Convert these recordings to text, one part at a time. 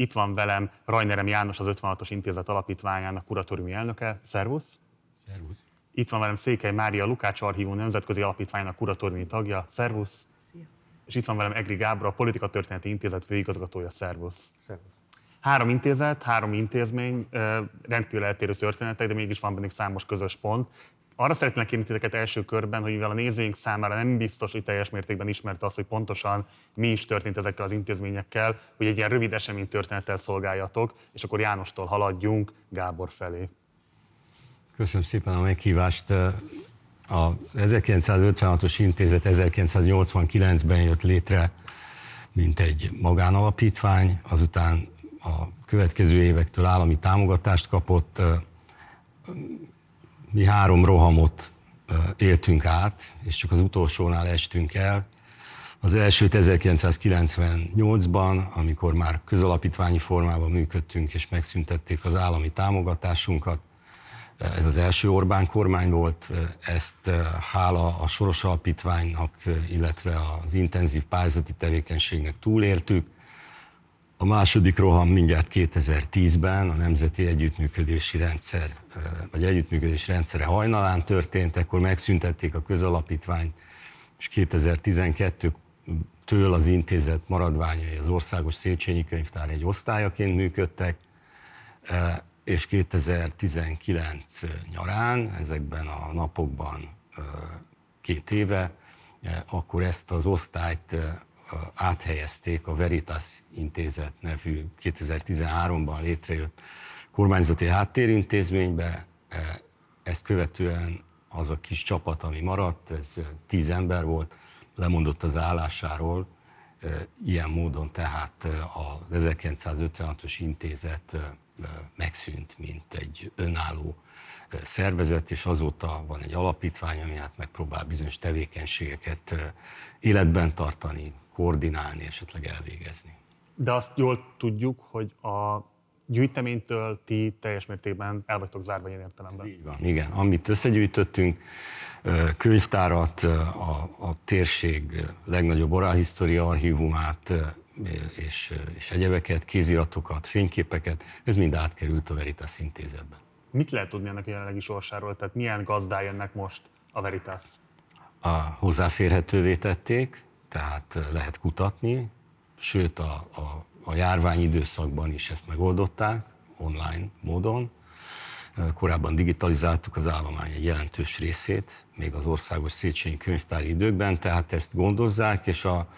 Itt van velem Rajnerem János, az 56-os Intézet Alapítványának kuratóriumi elnöke. Szervusz! Szervusz! Itt van velem Székely Mária Lukács Archívum Nemzetközi Alapítványának kuratóriumi tagja. Szervusz! Szia! És itt van velem Egri Gábor, a Politika Történeti Intézet főigazgatója. Szervusz! Szervusz! Három intézet, három intézmény, rendkívül eltérő történetek, de mégis van bennük számos közös pont. Arra szeretnék kérni titeket első körben, hogy mivel a nézőink számára nem biztos, hogy teljes mértékben ismerte azt, hogy pontosan mi is történt ezekkel az intézményekkel, hogy egy ilyen rövid esemény történettel szolgáljatok, és akkor Jánostól haladjunk Gábor felé. Köszönöm szépen a meghívást. A 1956-os intézet 1989-ben jött létre, mint egy magánalapítvány, azután a következő évektől állami támogatást kapott. Mi három rohamot éltünk át, és csak az utolsónál estünk el. Az elsőt 1998-ban, amikor már közalapítványi formában működtünk, és megszüntették az állami támogatásunkat. Ez az első Orbán kormány volt, ezt hála a Soros Alapítványnak, illetve az intenzív pályázati tevékenységnek túléltük. A második roham mindjárt 2010-ben a Nemzeti Együttműködési Rendszer, vagy Együttműködés rendszere hajnalán történt, akkor megszüntették a közalapítványt, és 2012-től az intézet maradványai az Országos Széchenyi Könyvtár egy osztályaként működtek, és 2019 nyarán, ezekben a napokban két éve, akkor ezt az osztályt áthelyezték a Veritas Intézet nevű 2013-ban létrejött kormányzati háttérintézménybe. Ezt követően az a kis csapat, ami maradt, ez tíz ember volt, lemondott az állásáról, ilyen módon tehát az 1956-os intézet megszűnt, mint egy önálló szervezet, és azóta van egy alapítvány, ami hát megpróbál bizonyos tevékenységeket életben tartani, koordinálni, esetleg elvégezni. De azt jól tudjuk, hogy a gyűjteménytől ti teljes mértékben el vagytok zárva ilyen értelemben. így van, igen. Amit összegyűjtöttünk, könyvtárat, a, a térség legnagyobb orálhisztória archívumát, és, és egyebeket, kéziratokat, fényképeket, ez mind átkerült a Veritas intézetbe. Mit lehet tudni ennek a jelenlegi sorsáról? Tehát milyen gazdái ennek most a Veritas? A hozzáférhetővé tették, tehát lehet kutatni, sőt a, a, a járvány időszakban is ezt megoldották online módon. Korábban digitalizáltuk az állomány egy jelentős részét, még az országos Széchenyi könyvtári időkben, tehát ezt gondozzák, és a,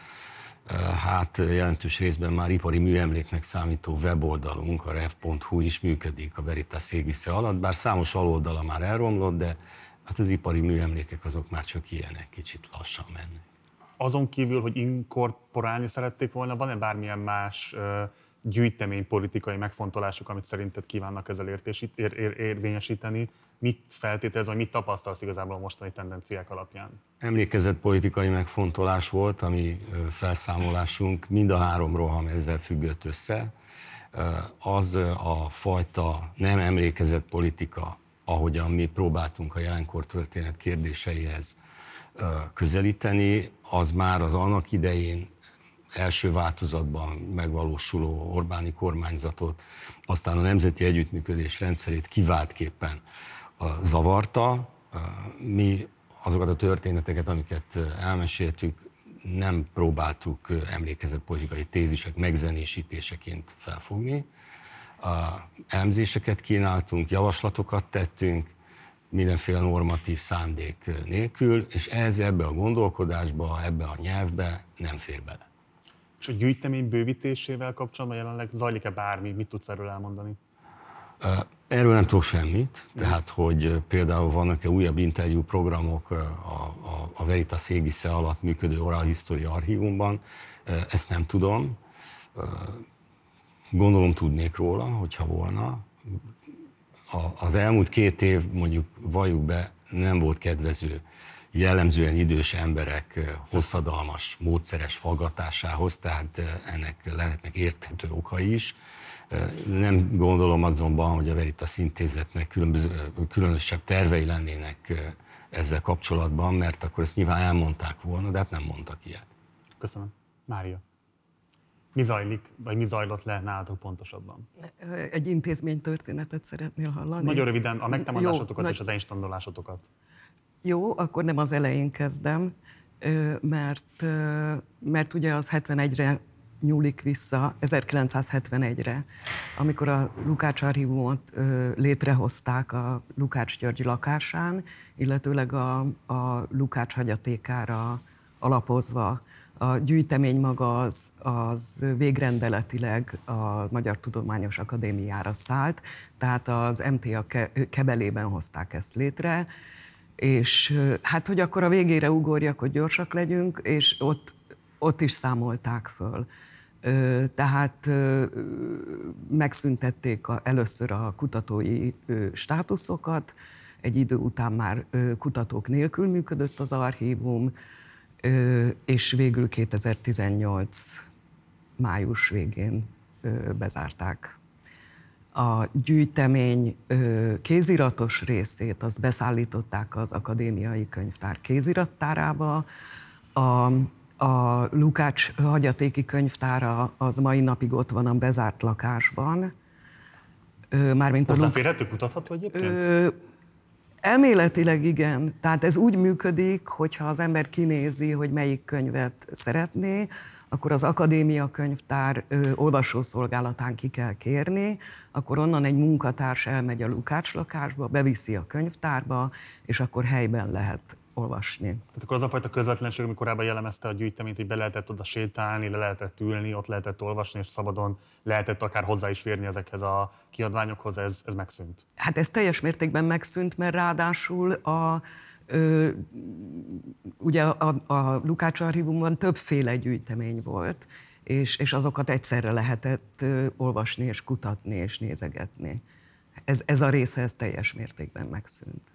hát jelentős részben már ipari műemléknek számító weboldalunk, a rev.hu is működik a Veritas égisze alatt, bár számos aloldala már elromlott, de hát az ipari műemlékek azok már csak ilyenek, kicsit lassan mennek azon kívül, hogy inkorporálni szerették volna, van-e bármilyen más gyűjtemény politikai megfontolásuk, amit szerinted kívánnak ezzel értésít, ér, ér, érvényesíteni? Mit feltételez, vagy mit tapasztalsz igazából a mostani tendenciák alapján? Emlékezett politikai megfontolás volt, ami felszámolásunk, mind a három roham ezzel függött össze. Az a fajta nem emlékezett politika, ahogyan mi próbáltunk a jelenkor történet kérdéseihez közelíteni, az már az annak idején első változatban megvalósuló Orbáni kormányzatot, aztán a nemzeti együttműködés rendszerét kiváltképpen zavarta. Mi azokat a történeteket, amiket elmeséltük, nem próbáltuk emlékezett politikai tézisek megzenésítéseként felfogni. Elemzéseket kínáltunk, javaslatokat tettünk, mindenféle normatív szándék nélkül, és ez ebbe a gondolkodásba, ebbe a nyelvbe nem fér bele. És a gyűjtemény bővítésével kapcsolatban jelenleg zajlik-e bármi? Mit tudsz erről elmondani? Erről nem tudok semmit, tehát hogy például vannak-e újabb interjú programok a, a, a Veritas égisze alatt működő Oral History archívumban, ezt nem tudom. Gondolom tudnék róla, hogyha volna az elmúlt két év, mondjuk valljuk be, nem volt kedvező jellemzően idős emberek hosszadalmas, módszeres faggatásához, tehát ennek lehetnek érthető okai is. Nem gondolom azonban, hogy a Veritas intézetnek különböző, különösebb tervei lennének ezzel kapcsolatban, mert akkor ezt nyilván elmondták volna, de hát nem mondtak ilyet. Köszönöm. Mária. Mi zajlik, vagy mi zajlott le nálatok pontosabban? Egy intézménytörténetet szeretnél hallani? Nagyon röviden a megtámadásotokat Jó, és az einstandolásotokat. Jó, akkor nem az elején kezdem, mert, mert ugye az 71-re nyúlik vissza, 1971-re, amikor a Lukács archívumot létrehozták a Lukács György lakásán, illetőleg a, a Lukács hagyatékára alapozva. A gyűjtemény maga az, az végrendeletileg a Magyar Tudományos Akadémiára szállt, tehát az MTA ke- kebelében hozták ezt létre, és hát, hogy akkor a végére ugorjak, hogy gyorsak legyünk, és ott, ott is számolták föl. Tehát megszüntették először a kutatói státuszokat, egy idő után már kutatók nélkül működött az archívum, és végül 2018 május végén bezárták a gyűjtemény kéziratos részét, azt beszállították az akadémiai könyvtár kézirattárába. A, a Lukács hagyatéki könyvtára az mai napig ott van a bezárt lakásban. Mármint Hozzáférhető, kutatható egyébként? Ö, elméletileg igen. Tehát ez úgy működik, hogyha az ember kinézi, hogy melyik könyvet szeretné, akkor az akadémia könyvtár ö, olvasószolgálatán ki kell kérni, akkor onnan egy munkatárs elmegy a Lukács lakásba, beviszi a könyvtárba, és akkor helyben lehet olvasni. Tehát akkor az a fajta közvetlenség, ami korábban jellemezte a gyűjteményt, hogy be lehetett oda sétálni, le lehetett ülni, ott lehetett olvasni, és szabadon lehetett akár hozzá is férni ezekhez a kiadványokhoz, ez, ez megszűnt. Hát ez teljes mértékben megszűnt, mert ráadásul a, ö, ugye a, a Lukács archívumban többféle gyűjtemény volt, és, és azokat egyszerre lehetett ö, olvasni, és kutatni, és nézegetni. Ez, ez a része ez teljes mértékben megszűnt.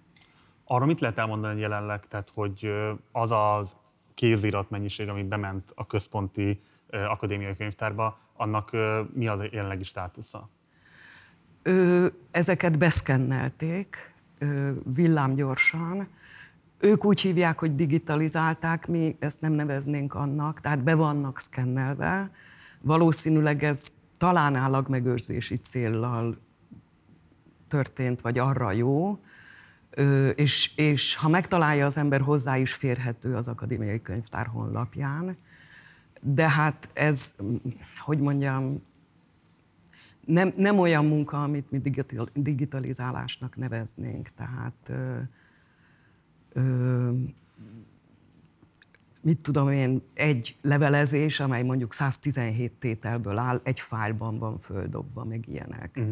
Arról mit lehet elmondani jelenleg, tehát hogy az az kézirat mennyiség, ami bement a központi akadémiai könyvtárba, annak mi az jelenlegi státusza? Ö, ezeket beszkennelték villámgyorsan. Ők úgy hívják, hogy digitalizálták, mi ezt nem neveznénk annak, tehát be vannak szkennelve. Valószínűleg ez talán állagmegőrzési céllal történt, vagy arra jó, És, és ha megtalálja az ember, hozzá is férhető az Akadémiai Könyvtár honlapján. De hát ez, hogy mondjam, nem, nem olyan munka, amit mi digital, digitalizálásnak neveznénk. Tehát ö, ö, mit tudom én, egy levelezés, amely mondjuk 117 tételből áll, egy fájlban van földobva, meg ilyenek. Mhm.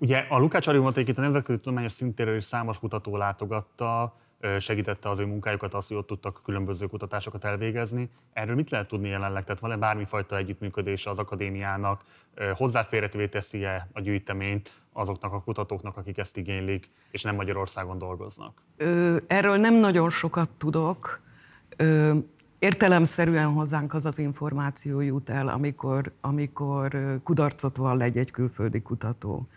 Ugye a Lukács egyébként a Nemzetközi Tudományos Szintéről is számos kutató látogatta, segítette az ő munkájukat, azt, hogy ott tudtak különböző kutatásokat elvégezni. Erről mit lehet tudni jelenleg? Tehát van-e bármifajta együttműködése az akadémiának? Hozzáférhetővé teszi-e a gyűjteményt azoknak a kutatóknak, akik ezt igénylik, és nem Magyarországon dolgoznak? Erről nem nagyon sokat tudok. Értelemszerűen hozzánk az az információ jut el, amikor, amikor kudarcot vall egy-egy külföldi kutató,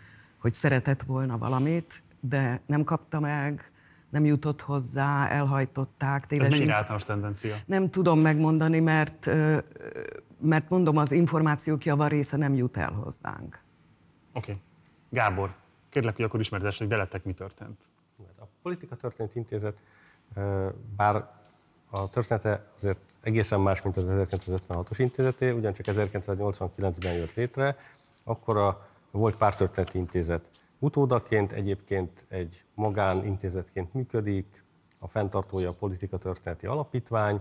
hogy szeretett volna valamit, de nem kapta meg, nem jutott hozzá, elhajtották. Ez téles mennyire inf- általános tendencia? Nem tudom megmondani, mert, mert mondom, az információk javarésze nem jut el hozzánk. Oké. Okay. Gábor, kérlek, hogy akkor ismertesd, hogy veletek mi történt. A Politika Történet Intézet, bár a története azért egészen más, mint az 1956-os intézeté, ugyancsak 1989-ben jött létre, akkor a volt pártörténeti intézet utódaként, egyébként egy magánintézetként működik, a fenntartója a Politika Történeti Alapítvány,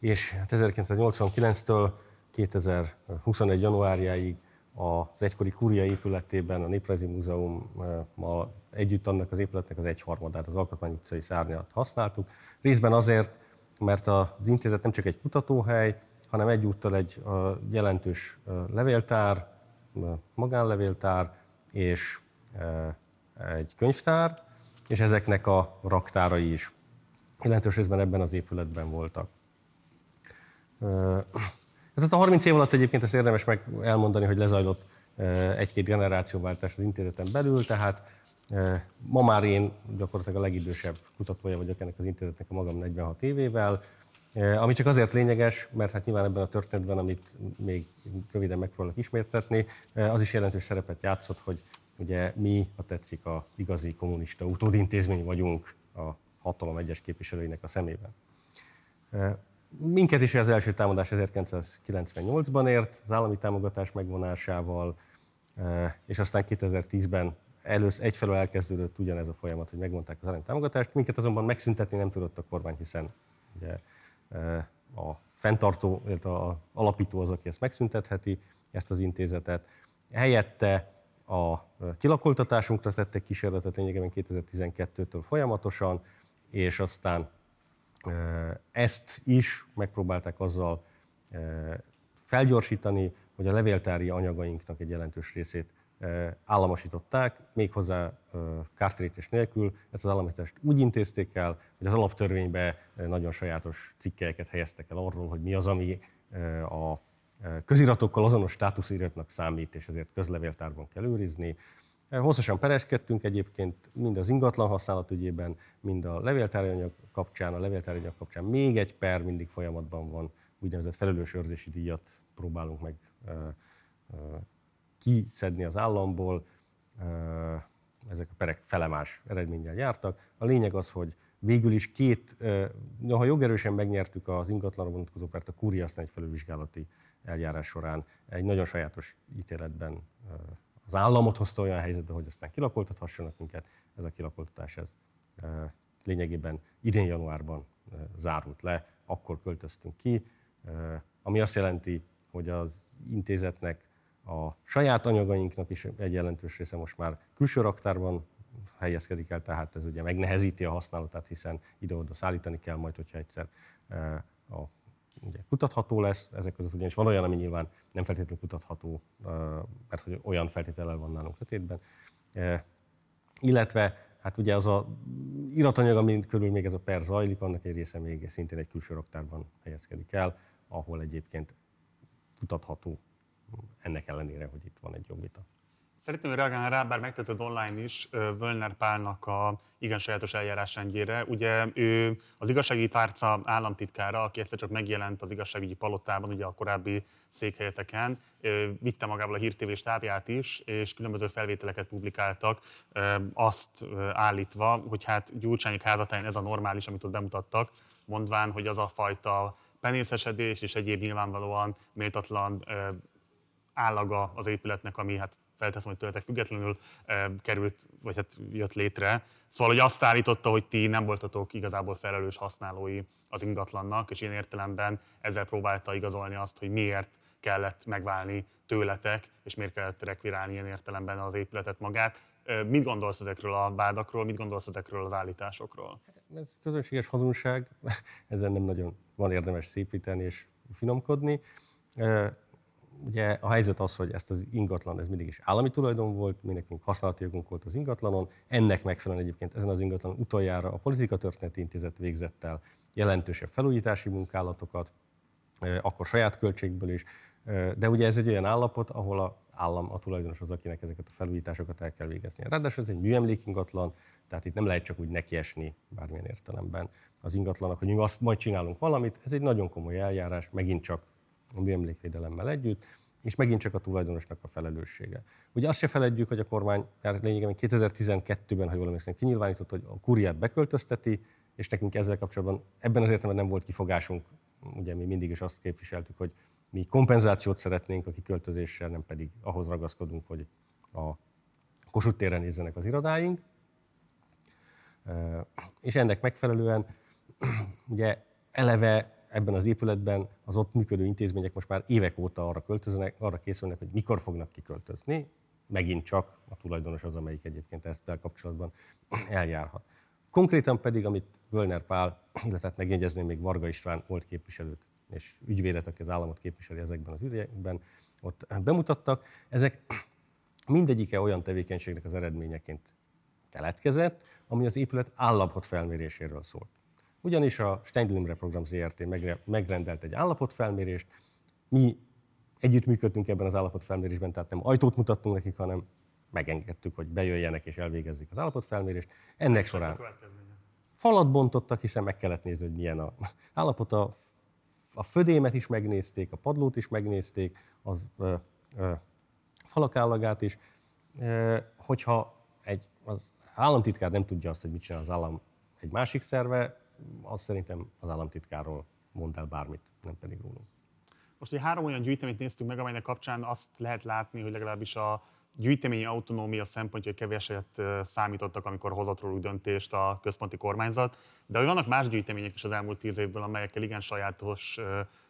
és hát 1989-től 2021. januárjáig az egykori Kúria épületében, a Néprajzi Múzeummal együtt annak az épületnek az egyharmadát, az Alkotmány utcai szárnyat használtuk. Részben azért, mert az intézet nem csak egy kutatóhely, hanem egyúttal egy jelentős levéltár, magánlevéltár és ö, egy könyvtár, és ezeknek a raktárai is jelentős részben ebben az épületben voltak. Tehát a 30 év alatt egyébként ezt érdemes meg elmondani, hogy lezajlott ö, egy-két generációváltás az intézeten belül, tehát ö, ma már én gyakorlatilag a legidősebb kutatója vagyok ennek az intézetnek a magam 46 évével. Ami csak azért lényeges, mert hát nyilván ebben a történetben, amit még röviden megpróbálok ismertetni, az is jelentős szerepet játszott, hogy ugye mi, ha tetszik, a igazi kommunista utódintézmény vagyunk a hatalom egyes képviselőinek a szemében. Minket is az első támadás 1998-ban ért, az állami támogatás megvonásával, és aztán 2010-ben először egyfelől elkezdődött ugyanez a folyamat, hogy megmondták az állami támogatást, minket azonban megszüntetni nem tudott a kormány, hiszen ugye, a fenntartó, illetve a alapító az, aki ezt megszüntetheti, ezt az intézetet. Helyette a eh, kilakoltatásunkra tettek kísérletet lényegében 2012-től folyamatosan, és aztán ezt is megpróbálták azzal felgyorsítani, hogy a levéltári anyagainknak egy jelentős részét államosították, méghozzá kártérítés nélkül. Ezt az államosítást úgy intézték el, hogy az alaptörvénybe nagyon sajátos cikkelyeket helyeztek el arról, hogy mi az, ami a köziratokkal azonos státusziratnak számít, és ezért közlevéltárban kell őrizni. Hosszasan pereskedtünk egyébként mind az ingatlan használat ügyében, mind a levéltári anyag kapcsán. A levéltári anyag kapcsán még egy per mindig folyamatban van, úgynevezett felelős őrzési díjat próbálunk meg kiszedni az államból. Ezek a perek felemás eredménnyel jártak. A lényeg az, hogy végül is két, ha jogerősen megnyertük az ingatlanra vonatkozó pert, a kúria aztán egy felülvizsgálati eljárás során egy nagyon sajátos ítéletben az államot hozta olyan helyzetbe, hogy aztán kilakoltathassanak minket. Ez a kilakoltatás ez lényegében idén januárban zárult le, akkor költöztünk ki, ami azt jelenti, hogy az intézetnek a saját anyagainknak is egy jelentős része most már külső raktárban helyezkedik el, tehát ez ugye megnehezíti a használatát, hiszen ide-oda szállítani kell majd, hogyha egyszer a ugye kutatható lesz, ezek között ugyanis van olyan, ami nyilván nem feltétlenül kutatható, mert hogy olyan feltétellel van nálunk letétben. Illetve hát ugye az a iratanyag, amin körül még ez a per zajlik, annak egy része még szintén egy külső raktárban helyezkedik el, ahol egyébként kutatható ennek ellenére, hogy itt van egy jogvita. Szeretném reagálni rá, bár megtetted online is, Völner Pálnak a igen sajátos eljárásrendjére. Ugye ő az igazságügyi tárca államtitkára, aki egyszer csak megjelent az igazságügyi palotában, ugye a korábbi székhelyeteken, vitte magával a hírtévés tábját is, és különböző felvételeket publikáltak, azt állítva, hogy hát Gyurcsányik házatáján ez a normális, amit ott bemutattak, mondván, hogy az a fajta penészesedés és egyéb nyilvánvalóan méltatlan állaga az épületnek, ami hát felteszem, hogy tőletek függetlenül e, került, vagy hát jött létre. Szóval, hogy azt állította, hogy ti nem voltatok igazából felelős használói az ingatlannak, és ilyen értelemben ezzel próbálta igazolni azt, hogy miért kellett megválni tőletek, és miért kellett rekvirálni ilyen értelemben az épületet magát. E, mit gondolsz ezekről a vádakról, mit gondolsz ezekről az állításokról? Hát ez közönséges hazugság, ezen nem nagyon van érdemes szépíteni és finomkodni ugye a helyzet az, hogy ezt az ingatlan, ez mindig is állami tulajdon volt, mi nekünk használati jogunk volt az ingatlanon, ennek megfelelően egyébként ezen az ingatlan utoljára a Politika Történeti Intézet végzett el jelentősebb felújítási munkálatokat, akkor saját költségből is, de ugye ez egy olyan állapot, ahol a állam a tulajdonos az, akinek ezeket a felújításokat el kell végezni. Ráadásul ez egy műemlékingatlan, tehát itt nem lehet csak úgy nekiesni bármilyen értelemben az ingatlanak, hogy mi azt majd csinálunk valamit. Ez egy nagyon komoly eljárás, megint csak a műemlékvédelemmel együtt, és megint csak a tulajdonosnak a felelőssége. Ugye azt se feledjük, hogy a kormány lényegében 2012-ben, ha jól emlékszem, kinyilvánított, hogy a kuriát beköltözteti, és nekünk ezzel kapcsolatban ebben az értelemben nem volt kifogásunk. Ugye mi mindig is azt képviseltük, hogy mi kompenzációt szeretnénk a kiköltözéssel, nem pedig ahhoz ragaszkodunk, hogy a Kossuth téren nézzenek az irodáink. És ennek megfelelően ugye eleve ebben az épületben az ott működő intézmények most már évek óta arra költöznek, arra készülnek, hogy mikor fognak kiköltözni. Megint csak a tulajdonos az, amelyik egyébként ezt kapcsolatban eljárhat. Konkrétan pedig, amit Völner Pál, illetve hát megjegyezném még Varga István volt képviselőt és ügyvédet, aki az államot képviseli ezekben az ügyekben, ott bemutattak, ezek mindegyike olyan tevékenységnek az eredményeként keletkezett, ami az épület állapot felméréséről szólt. Ugyanis a Steinlimre Program ZRT megrendelt egy állapotfelmérést, mi együttműködtünk ebben az állapotfelmérésben, tehát nem ajtót mutattunk nekik, hanem megengedtük, hogy bejöjjenek és elvégezzék az állapotfelmérést. Ennek során... falat bontottak, hiszen meg kellett nézni, hogy milyen a állapota. A födémet is megnézték, a padlót is megnézték, az ö, ö, falak állagát is. Ö, hogyha egy, az államtitkár nem tudja azt, hogy mit csinál az állam egy másik szerve, az szerintem az államtitkárról mond el bármit, nem pedig rólunk. Most egy három olyan gyűjteményt néztük meg, amelynek kapcsán azt lehet látni, hogy legalábbis a gyűjteményi autonómia szempontja keveset számítottak, amikor hozott róluk döntést a központi kormányzat, de hogy vannak más gyűjtemények is az elmúlt tíz évből, amelyekkel igen sajátos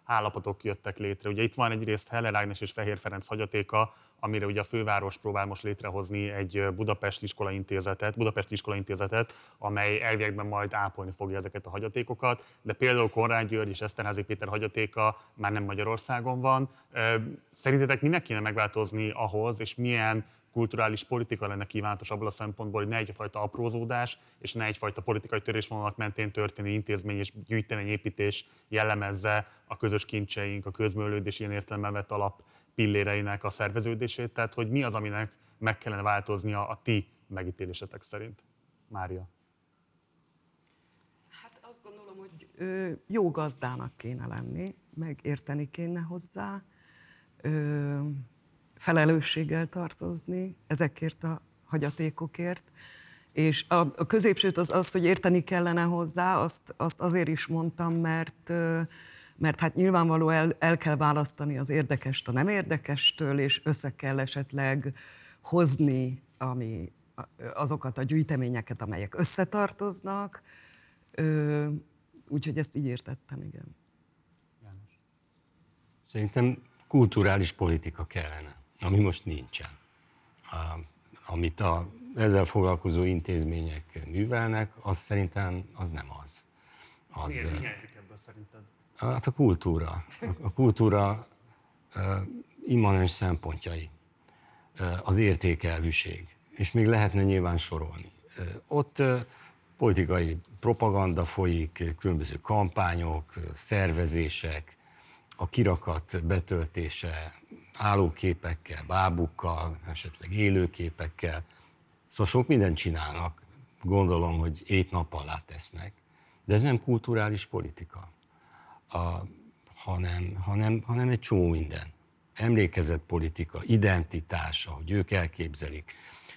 állapotok jöttek létre. Ugye itt van egyrészt Heller Ágnes és Fehér Ferenc hagyatéka, amire ugye a főváros próbál most létrehozni egy Budapest iskolaintézetet, Budapest iskolaintézetet, amely elviekben majd ápolni fogja ezeket a hagyatékokat, de például Konrád György és Eszterházi Péter hagyatéka már nem Magyarországon van. Szerintetek minek kéne megváltozni ahhoz, és milyen kulturális politika lenne kívánatos abból a szempontból, hogy ne egyfajta aprózódás, és ne egyfajta politikai törésvonalak mentén történő intézmény és gyűjteményépítés jellemezze a közös kincseink, a közművelődés ilyen értelemben vett alap pilléreinek a szerveződését, tehát hogy mi az, aminek meg kellene változnia a ti megítélésetek szerint? Mária. Hát azt gondolom, hogy ö, jó gazdának kéne lenni, meg érteni kéne hozzá, felelősséggel tartozni ezekért a hagyatékokért, és a, a középsőt az azt, hogy érteni kellene hozzá, azt, azt azért is mondtam, mert mert hát nyilvánvaló el, el kell választani az érdekest a nem érdekestől, és össze kell esetleg hozni ami, azokat a gyűjteményeket, amelyek összetartoznak. Úgyhogy ezt így értettem, igen. János. Szerintem kulturális politika kellene, ami most nincsen. A, amit a ezzel foglalkozó intézmények művelnek, az szerintem az nem az. az Miért hiányzik ebből szerinted? Hát a kultúra. A kultúra immanens szempontjai, az értékelvűség, és még lehetne nyilván sorolni. Ott politikai propaganda folyik, különböző kampányok, szervezések, a kirakat betöltése állóképekkel, bábukkal, esetleg élőképekkel. Szóval sok mindent csinálnak, gondolom, hogy ét nap alá tesznek, de ez nem kulturális politika a, hanem, hanem, hanem egy csomó minden. Emlékezetpolitika, identitása, hogy ők elképzelik,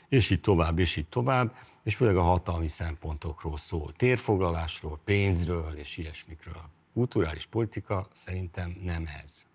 és így tovább, és így tovább, és főleg a hatalmi szempontokról szól, térfoglalásról, pénzről és ilyesmikről. Kulturális politika szerintem nem ez.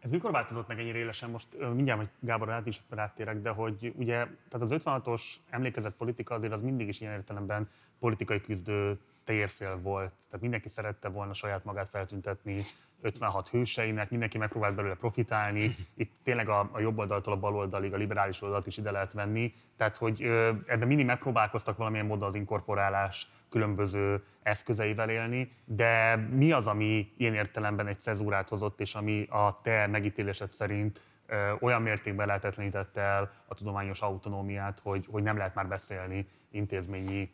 Ez mikor változott meg ennyire élesen? Most mindjárt, hogy Gábor át is rátérek, de hogy ugye, tehát az 56-os emlékezett politika azért az mindig is ilyen értelemben politikai küzdő térfél volt. Tehát mindenki szerette volna saját magát feltüntetni 56 hőseinek, mindenki megpróbált belőle profitálni. Itt tényleg a, a jobb oldaltól a bal oldalig, a liberális oldalt is ide lehet venni. Tehát, hogy ebben mindig megpróbálkoztak valamilyen módon az inkorporálás különböző eszközeivel élni, de mi az, ami ilyen értelemben egy cezúrát hozott, és ami a te megítélésed szerint olyan mértékben lehetetlenítette el a tudományos autonómiát, hogy, hogy nem lehet már beszélni intézményi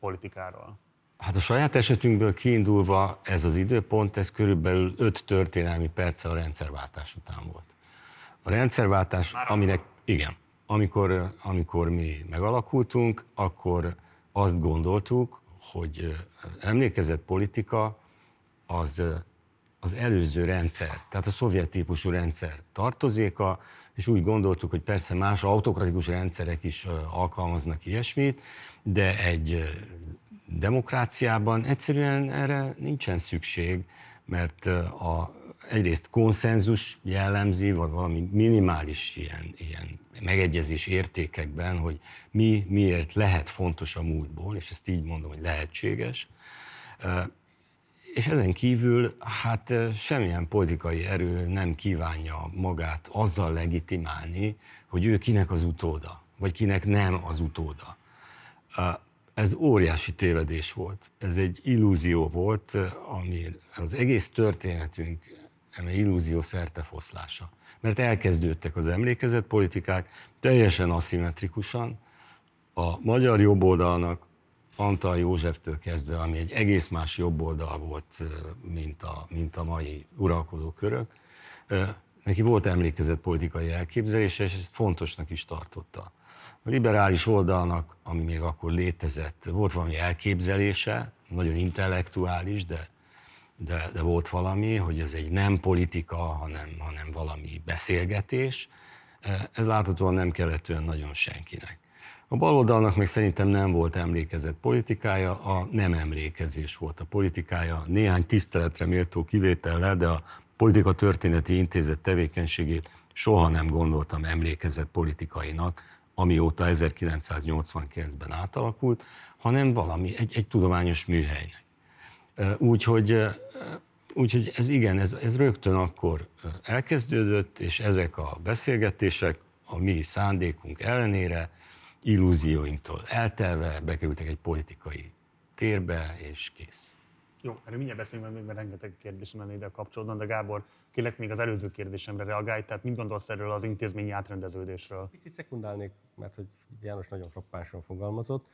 politikáról? Hát a saját esetünkből kiindulva ez az időpont, ez körülbelül öt történelmi perce a rendszerváltás után volt. A rendszerváltás, aminek, igen, amikor, amikor mi megalakultunk, akkor azt gondoltuk, hogy emlékezett politika az, az előző rendszer, tehát a szovjet típusú rendszer tartozéka, és úgy gondoltuk, hogy persze más autokratikus rendszerek is alkalmaznak ilyesmit, de egy demokráciában egyszerűen erre nincsen szükség, mert a, egyrészt konszenzus jellemzi, vagy valami minimális ilyen, ilyen megegyezés értékekben, hogy mi miért lehet fontos a múltból, és ezt így mondom, hogy lehetséges. És ezen kívül hát semmilyen politikai erő nem kívánja magát azzal legitimálni, hogy ő kinek az utóda, vagy kinek nem az utóda ez óriási tévedés volt. Ez egy illúzió volt, ami az egész történetünk eme illúzió szertefoszlása. Mert elkezdődtek az emlékezetpolitikák teljesen aszimmetrikusan. A magyar jobboldalnak Antal Józseftől kezdve, ami egy egész más jobboldal volt, mint a, mint a mai uralkodó körök, neki volt emlékezett politikai elképzelése, és ezt fontosnak is tartotta. A liberális oldalnak, ami még akkor létezett, volt valami elképzelése, nagyon intellektuális, de, de, de volt valami, hogy ez egy nem politika, hanem, hanem valami beszélgetés. Ez láthatóan nem kellett olyan nagyon senkinek. A baloldalnak meg szerintem nem volt emlékezett politikája, a nem emlékezés volt a politikája. Néhány tiszteletre méltó kivétellel, de a Politika Történeti Intézet tevékenységét soha nem gondoltam emlékezett politikainak, amióta 1989-ben átalakult, hanem valami, egy, egy tudományos műhelynek. Úgyhogy, úgyhogy ez igen, ez, ez rögtön akkor elkezdődött, és ezek a beszélgetések a mi szándékunk ellenére, illúzióinktól eltelve bekerültek egy politikai térbe, és kész. Jó, erről mindjárt beszélünk, mert még rengeteg kérdésem lenne ide kapcsolódóan, de Gábor, kérlek még az előző kérdésemre reagálj, tehát mit gondolsz erről az intézményi átrendeződésről? Picit szekundálnék, mert hogy János nagyon frappánsan fogalmazott,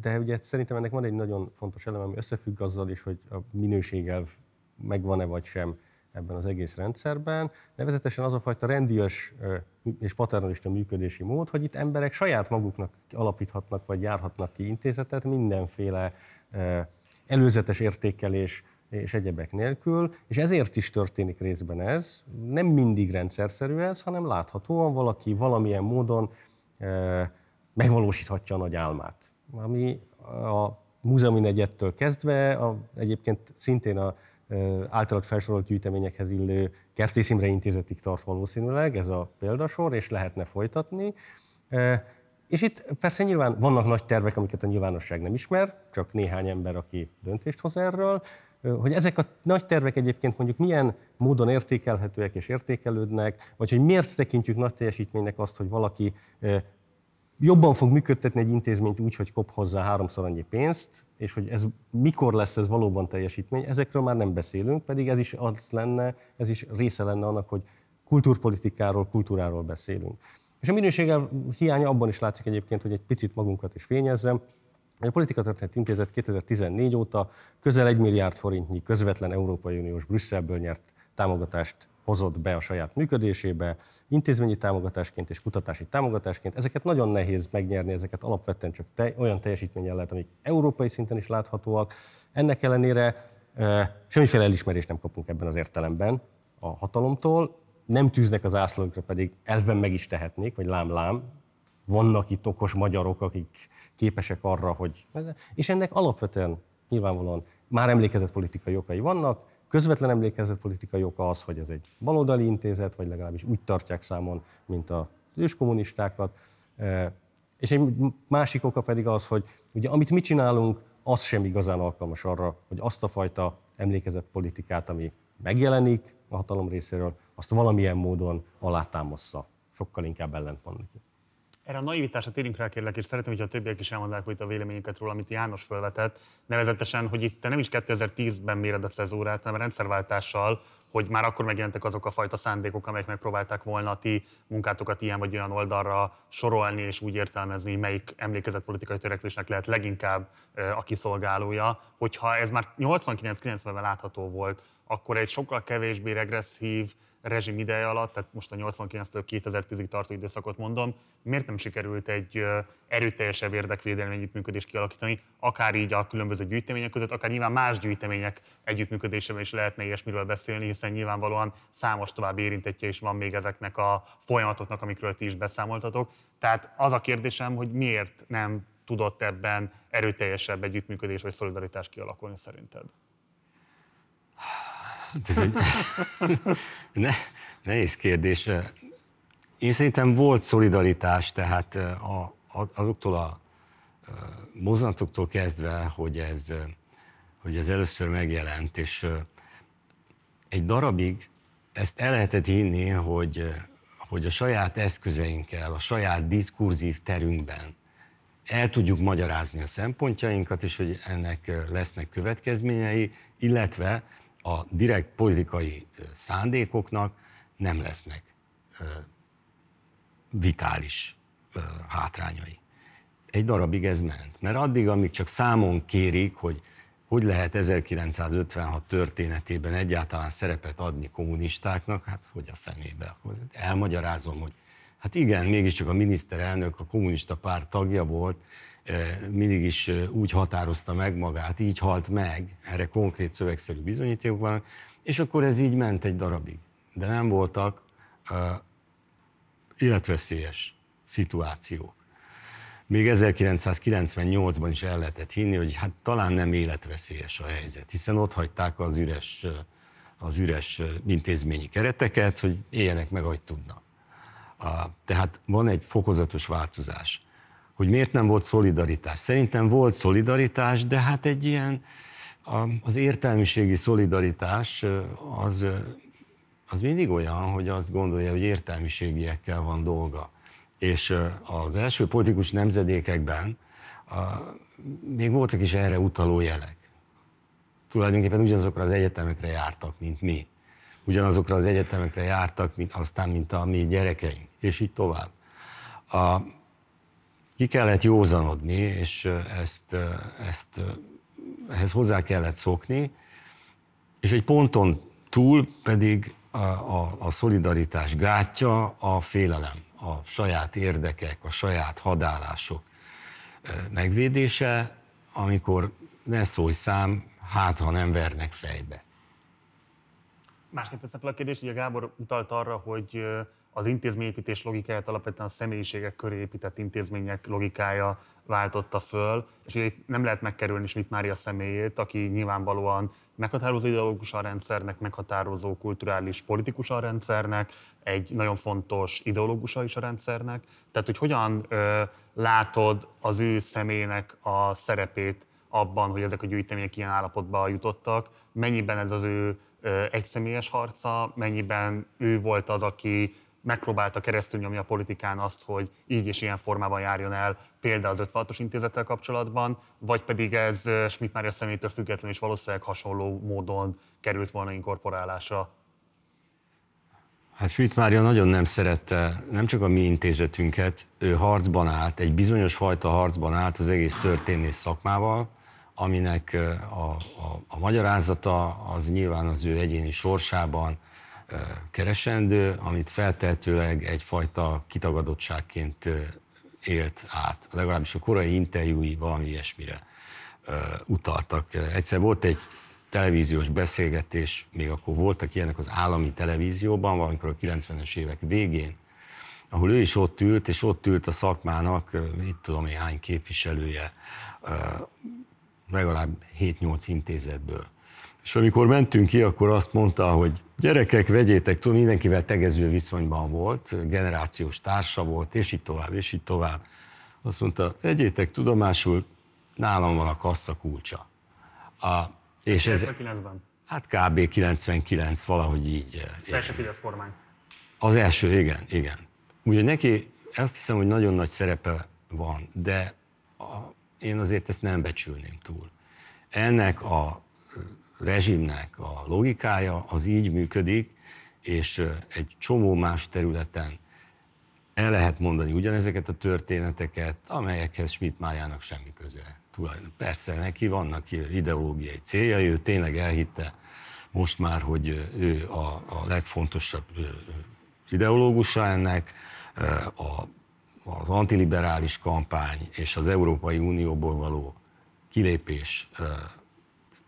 de ugye szerintem ennek van egy nagyon fontos elem, ami összefügg azzal is, hogy a minőségelv megvan-e vagy sem ebben az egész rendszerben. Nevezetesen az a fajta rendias és paternalista működési mód, hogy itt emberek saját maguknak alapíthatnak vagy járhatnak ki intézetet mindenféle előzetes értékelés és egyebek nélkül, és ezért is történik részben ez. Nem mindig rendszerszerű ez, hanem láthatóan valaki valamilyen módon megvalósíthatja a nagy álmát. Ami a múzeumi negyettől kezdve, a, egyébként szintén a általad felsorolt gyűjteményekhez illő Kertész Imre Intézetig tart valószínűleg, ez a példasor, és lehetne folytatni. És itt persze nyilván vannak nagy tervek, amiket a nyilvánosság nem ismer, csak néhány ember, aki döntést hoz erről, hogy ezek a nagy tervek egyébként mondjuk milyen módon értékelhetőek és értékelődnek, vagy hogy miért tekintjük nagy teljesítménynek azt, hogy valaki jobban fog működtetni egy intézményt úgy, hogy kap hozzá háromszor annyi pénzt, és hogy ez mikor lesz ez valóban teljesítmény, ezekről már nem beszélünk, pedig ez is az lenne, ez is része lenne annak, hogy kultúrpolitikáról, kultúráról beszélünk. És a minőséggel hiánya abban is látszik egyébként, hogy egy picit magunkat is fényezzem, a Politika Történet Intézet 2014 óta közel 1 milliárd forintnyi közvetlen Európai Uniós Brüsszelből nyert támogatást hozott be a saját működésébe, intézményi támogatásként és kutatási támogatásként. Ezeket nagyon nehéz megnyerni, ezeket alapvetően csak te, olyan teljesítménnyel lehet, amik európai szinten is láthatóak. Ennek ellenére e, semmiféle elismerést nem kapunk ebben az értelemben a hatalomtól, nem tűznek az ászlókra, pedig elven meg is tehetnék, vagy lám-lám. Vannak itt okos magyarok, akik képesek arra, hogy... És ennek alapvetően nyilvánvalóan már emlékezett politikai okai vannak, közvetlen emlékezett politikai oka az, hogy ez egy baloldali intézet, vagy legalábbis úgy tartják számon, mint az őskommunistákat. És egy másik oka pedig az, hogy ugye amit mi csinálunk, az sem igazán alkalmas arra, hogy azt a fajta emlékezett politikát, ami megjelenik a hatalom részéről, azt valamilyen módon alátámaszza. Sokkal inkább ellentmond neki. Erre a naivitásra térjünk rá, kérlek, és szeretném, hogy a többiek is elmondják hogy a véleményüket róla, amit János felvetett, nevezetesen, hogy itt nem is 2010-ben méred a cezúrát, hanem a rendszerváltással, hogy már akkor megjelentek azok a fajta szándékok, amelyek megpróbálták volna a ti munkátokat ilyen vagy olyan oldalra sorolni, és úgy értelmezni, melyik emlékezett politikai törekvésnek lehet leginkább a kiszolgálója. Hogyha ez már 89-90-ben látható volt, akkor egy sokkal kevésbé regresszív, rezsim ideje alatt, tehát most a 89-től 2010-ig tartó időszakot mondom, miért nem sikerült egy erőteljesebb érdekvédelmi együttműködést kialakítani, akár így a különböző gyűjtemények között, akár nyilván más gyűjtemények együttműködésében is lehetne ilyesmiről beszélni, hiszen nyilvánvalóan számos további érintetje is van még ezeknek a folyamatoknak, amikről ti is beszámoltatok. Tehát az a kérdésem, hogy miért nem tudott ebben erőteljesebb együttműködés vagy szolidaritás kialakulni szerinted? Hát ez egy ne, nehéz kérdés. Én szerintem volt szolidaritás, tehát a, azoktól a mozdulatoktól kezdve, hogy ez, hogy ez először megjelent, és egy darabig ezt el lehetett hinni, hogy, hogy a saját eszközeinkkel, a saját diskurzív terünkben el tudjuk magyarázni a szempontjainkat, és hogy ennek lesznek következményei, illetve a direkt politikai szándékoknak nem lesznek vitális hátrányai. Egy darabig ez ment. Mert addig, amíg csak számon kérik, hogy hogy lehet 1956 történetében egyáltalán szerepet adni kommunistáknak, hát hogy a fenébe. Elmagyarázom, hogy hát igen, mégiscsak a miniszterelnök a kommunista párt tagja volt, mindig is úgy határozta meg magát, így halt meg, erre konkrét szövegszerű bizonyítékok vannak, és akkor ez így ment egy darabig. De nem voltak uh, életveszélyes szituációk még 1998-ban is el lehetett hinni, hogy hát talán nem életveszélyes a helyzet, hiszen ott hagyták az üres, az üres intézményi kereteket, hogy éljenek meg, ahogy tudnak. Tehát van egy fokozatos változás. Hogy miért nem volt szolidaritás? Szerintem volt szolidaritás, de hát egy ilyen, az értelmiségi szolidaritás az, az mindig olyan, hogy azt gondolja, hogy értelmiségiekkel van dolga és az első politikus nemzedékekben még voltak is erre utaló jelek. Tulajdonképpen ugyanazokra az egyetemekre jártak, mint mi. Ugyanazokra az egyetemekre jártak, mint, aztán, mint a mi gyerekeink, és így tovább. A, ki kellett józanodni, és ezt, ezt ehhez hozzá kellett szokni, és egy ponton túl pedig a, a, a szolidaritás gátja a félelem a saját érdekek, a saját hadállások megvédése, amikor ne szólj szám, hát ha nem vernek fejbe. Másként teszem fel a kérdést, a Gábor utalt arra, hogy az intézményépítés logikáját alapvetően a személyiségek köré épített intézmények logikája váltotta föl, és ugye nem lehet megkerülni Schmidt Mária személyét, aki nyilvánvalóan meghatározó ideológus a rendszernek, meghatározó kulturális politikus a rendszernek, egy nagyon fontos ideológusa is a rendszernek. Tehát, hogy hogyan ö, látod az ő személynek a szerepét abban, hogy ezek a gyűjtemények ilyen állapotba jutottak, mennyiben ez az ő egyszemélyes harca, mennyiben ő volt az, aki megpróbálta keresztül nyomni a politikán azt, hogy így és ilyen formában járjon el, például az 56-os intézettel kapcsolatban, vagy pedig ez Schmidt Mária személytől függetlenül is valószínűleg hasonló módon került volna inkorporálásra? Hát Schmidt Mária nagyon nem szerette nem csak a mi intézetünket, ő harcban állt, egy bizonyos fajta harcban állt az egész történész szakmával, aminek a, a, a magyarázata az nyilván az ő egyéni sorsában, keresendő, amit feltehetőleg egyfajta kitagadottságként élt át. Legalábbis a korai interjúi valami ilyesmire utaltak. Egyszer volt egy televíziós beszélgetés, még akkor voltak ilyenek az állami televízióban, valamikor a 90-es évek végén, ahol ő is ott ült, és ott ült a szakmának, mit tudom én, hány képviselője, legalább 7-8 intézetből. És amikor mentünk ki, akkor azt mondta, hogy gyerekek, vegyétek, tudom, mindenkivel tegező viszonyban volt, generációs társa volt, és így tovább, és így tovább. Azt mondta, vegyétek tudomásul, nálam van a kassa kulcsa. A, és 99-ben? Ez, hát kb. 99, valahogy így. Eh, első Fidesz kormány. Az első, igen, igen. Ugye neki azt hiszem, hogy nagyon nagy szerepe van, de a, én azért ezt nem becsülném túl. Ennek a rezsimnek a logikája az így működik, és egy csomó más területen el lehet mondani ugyanezeket a történeteket, amelyekhez Schmidt Májának semmi köze. Persze neki vannak ideológiai céljai, ő tényleg elhitte most már, hogy ő a, a legfontosabb ideológusa ennek, a, az antiliberális kampány és az Európai Unióból való kilépés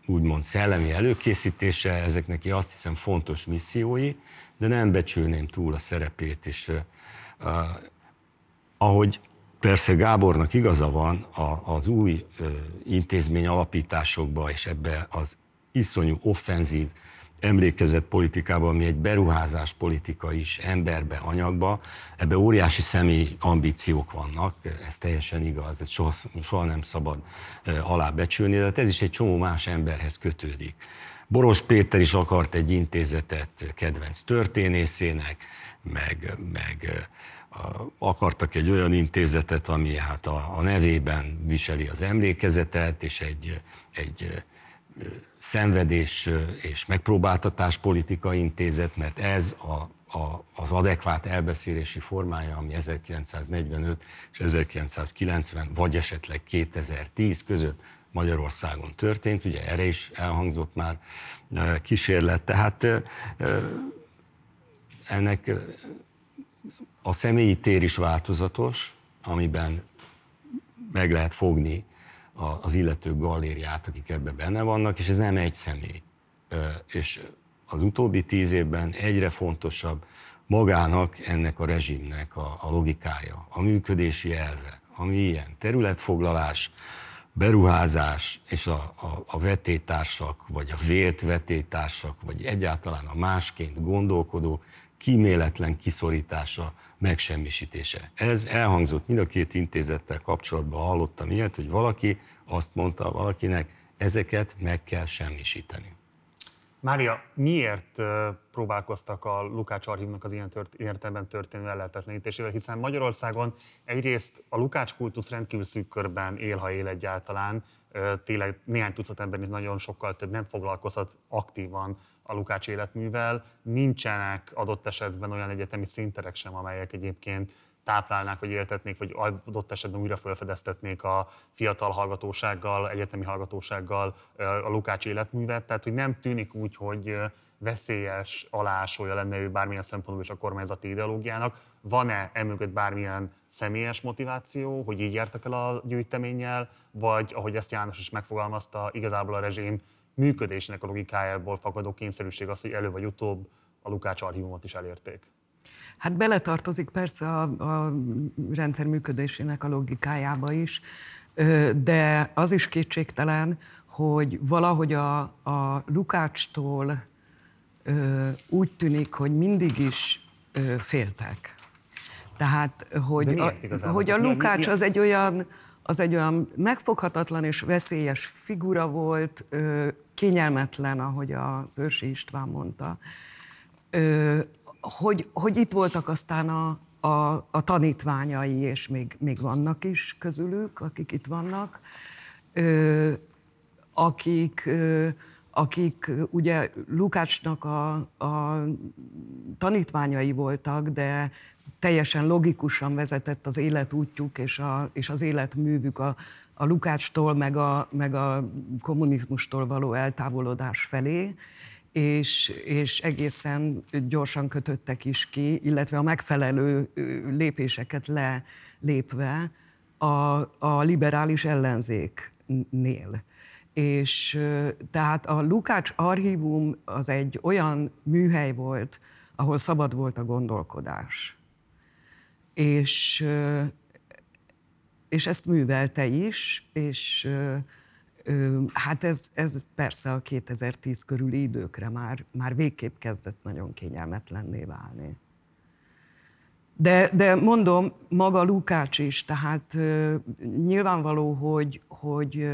úgymond szellemi előkészítése, ezek neki azt hiszem fontos missziói, de nem becsülném túl a szerepét, uh, ahogy persze Gábornak igaza van, a, az új intézmény alapításokba és ebbe az iszonyú offenzív emlékezett politikában, ami egy beruházás politika is, emberbe, anyagba, ebbe óriási személy ambíciók vannak, ez teljesen igaz, ez soha, soha nem szabad alábecsülni, de hát ez is egy csomó más emberhez kötődik. Boros Péter is akart egy intézetet kedvenc történészének, meg, meg akartak egy olyan intézetet, ami hát a, a nevében viseli az emlékezetet, és egy, egy szenvedés és megpróbáltatás politika intézet, mert ez a, a, az adekvát elbeszélési formája, ami 1945 és 1990, vagy esetleg 2010 között Magyarországon történt, ugye erre is elhangzott már kísérlet, tehát ennek a személyi tér is változatos, amiben meg lehet fogni az illető galériát, akik ebben benne vannak, és ez nem egy személy. És az utóbbi tíz évben egyre fontosabb magának, ennek a rezsimnek a, a logikája, a működési elve, ami ilyen területfoglalás, beruházás és a, a, a vetétársak, vagy a vélt vetétársak, vagy egyáltalán a másként gondolkodók kíméletlen kiszorítása, megsemmisítése. Ez elhangzott mind a két intézettel kapcsolatban, hallottam ilyet, hogy valaki azt mondta valakinek, ezeket meg kell semmisíteni. Mária, miért próbálkoztak a Lukács archívnak az ilyen tört, értelemben történő ellehetetlenítésével, hiszen Magyarországon egyrészt a Lukács kultusz rendkívül szűk körben él, ha él egyáltalán, tényleg néhány tucat ember nagyon sokkal több nem foglalkozhat aktívan a Lukács életművel. Nincsenek adott esetben olyan egyetemi szinterek sem, amelyek egyébként táplálnák, vagy éltetnék, vagy adott esetben újra felfedeztetnék a fiatal hallgatósággal, egyetemi hallgatósággal a Lukács életművet. Tehát, hogy nem tűnik úgy, hogy veszélyes alásolja lenne ő bármilyen szempontból is a kormányzati ideológiának. Van-e emögött bármilyen személyes motiváció, hogy így jártak el a gyűjteménnyel, vagy ahogy ezt János is megfogalmazta, igazából a rezsim működésnek a logikájából fakadó kényszerűség az, hogy elő vagy utóbb a Lukács archívumot is elérték? Hát beletartozik persze a, a rendszer működésének a logikájába is, de az is kétségtelen, hogy valahogy a, a Lukácstól úgy tűnik, hogy mindig is féltek. Tehát, hogy a, hogy a Lukács az egy olyan, az egy olyan megfoghatatlan és veszélyes figura volt, kényelmetlen, ahogy az Őrsi István mondta, hogy, hogy itt voltak aztán a, a, a tanítványai, és még, még vannak is közülük, akik itt vannak, akik, akik ugye Lukácsnak a, a tanítványai voltak, de teljesen logikusan vezetett az életútjuk és, a, és az életművük a, a Lukácstól, meg a, meg a kommunizmustól való eltávolodás felé, és, és egészen gyorsan kötöttek is ki, illetve a megfelelő lépéseket lelépve a, a liberális ellenzéknél. És tehát a Lukács archívum az egy olyan műhely volt, ahol szabad volt a gondolkodás. És, és ezt művelte is, és hát ez, ez persze a 2010 körüli időkre már, már végképp kezdett nagyon kényelmetlenné válni. De, de mondom, maga Lukács is, tehát nyilvánvaló, hogy, hogy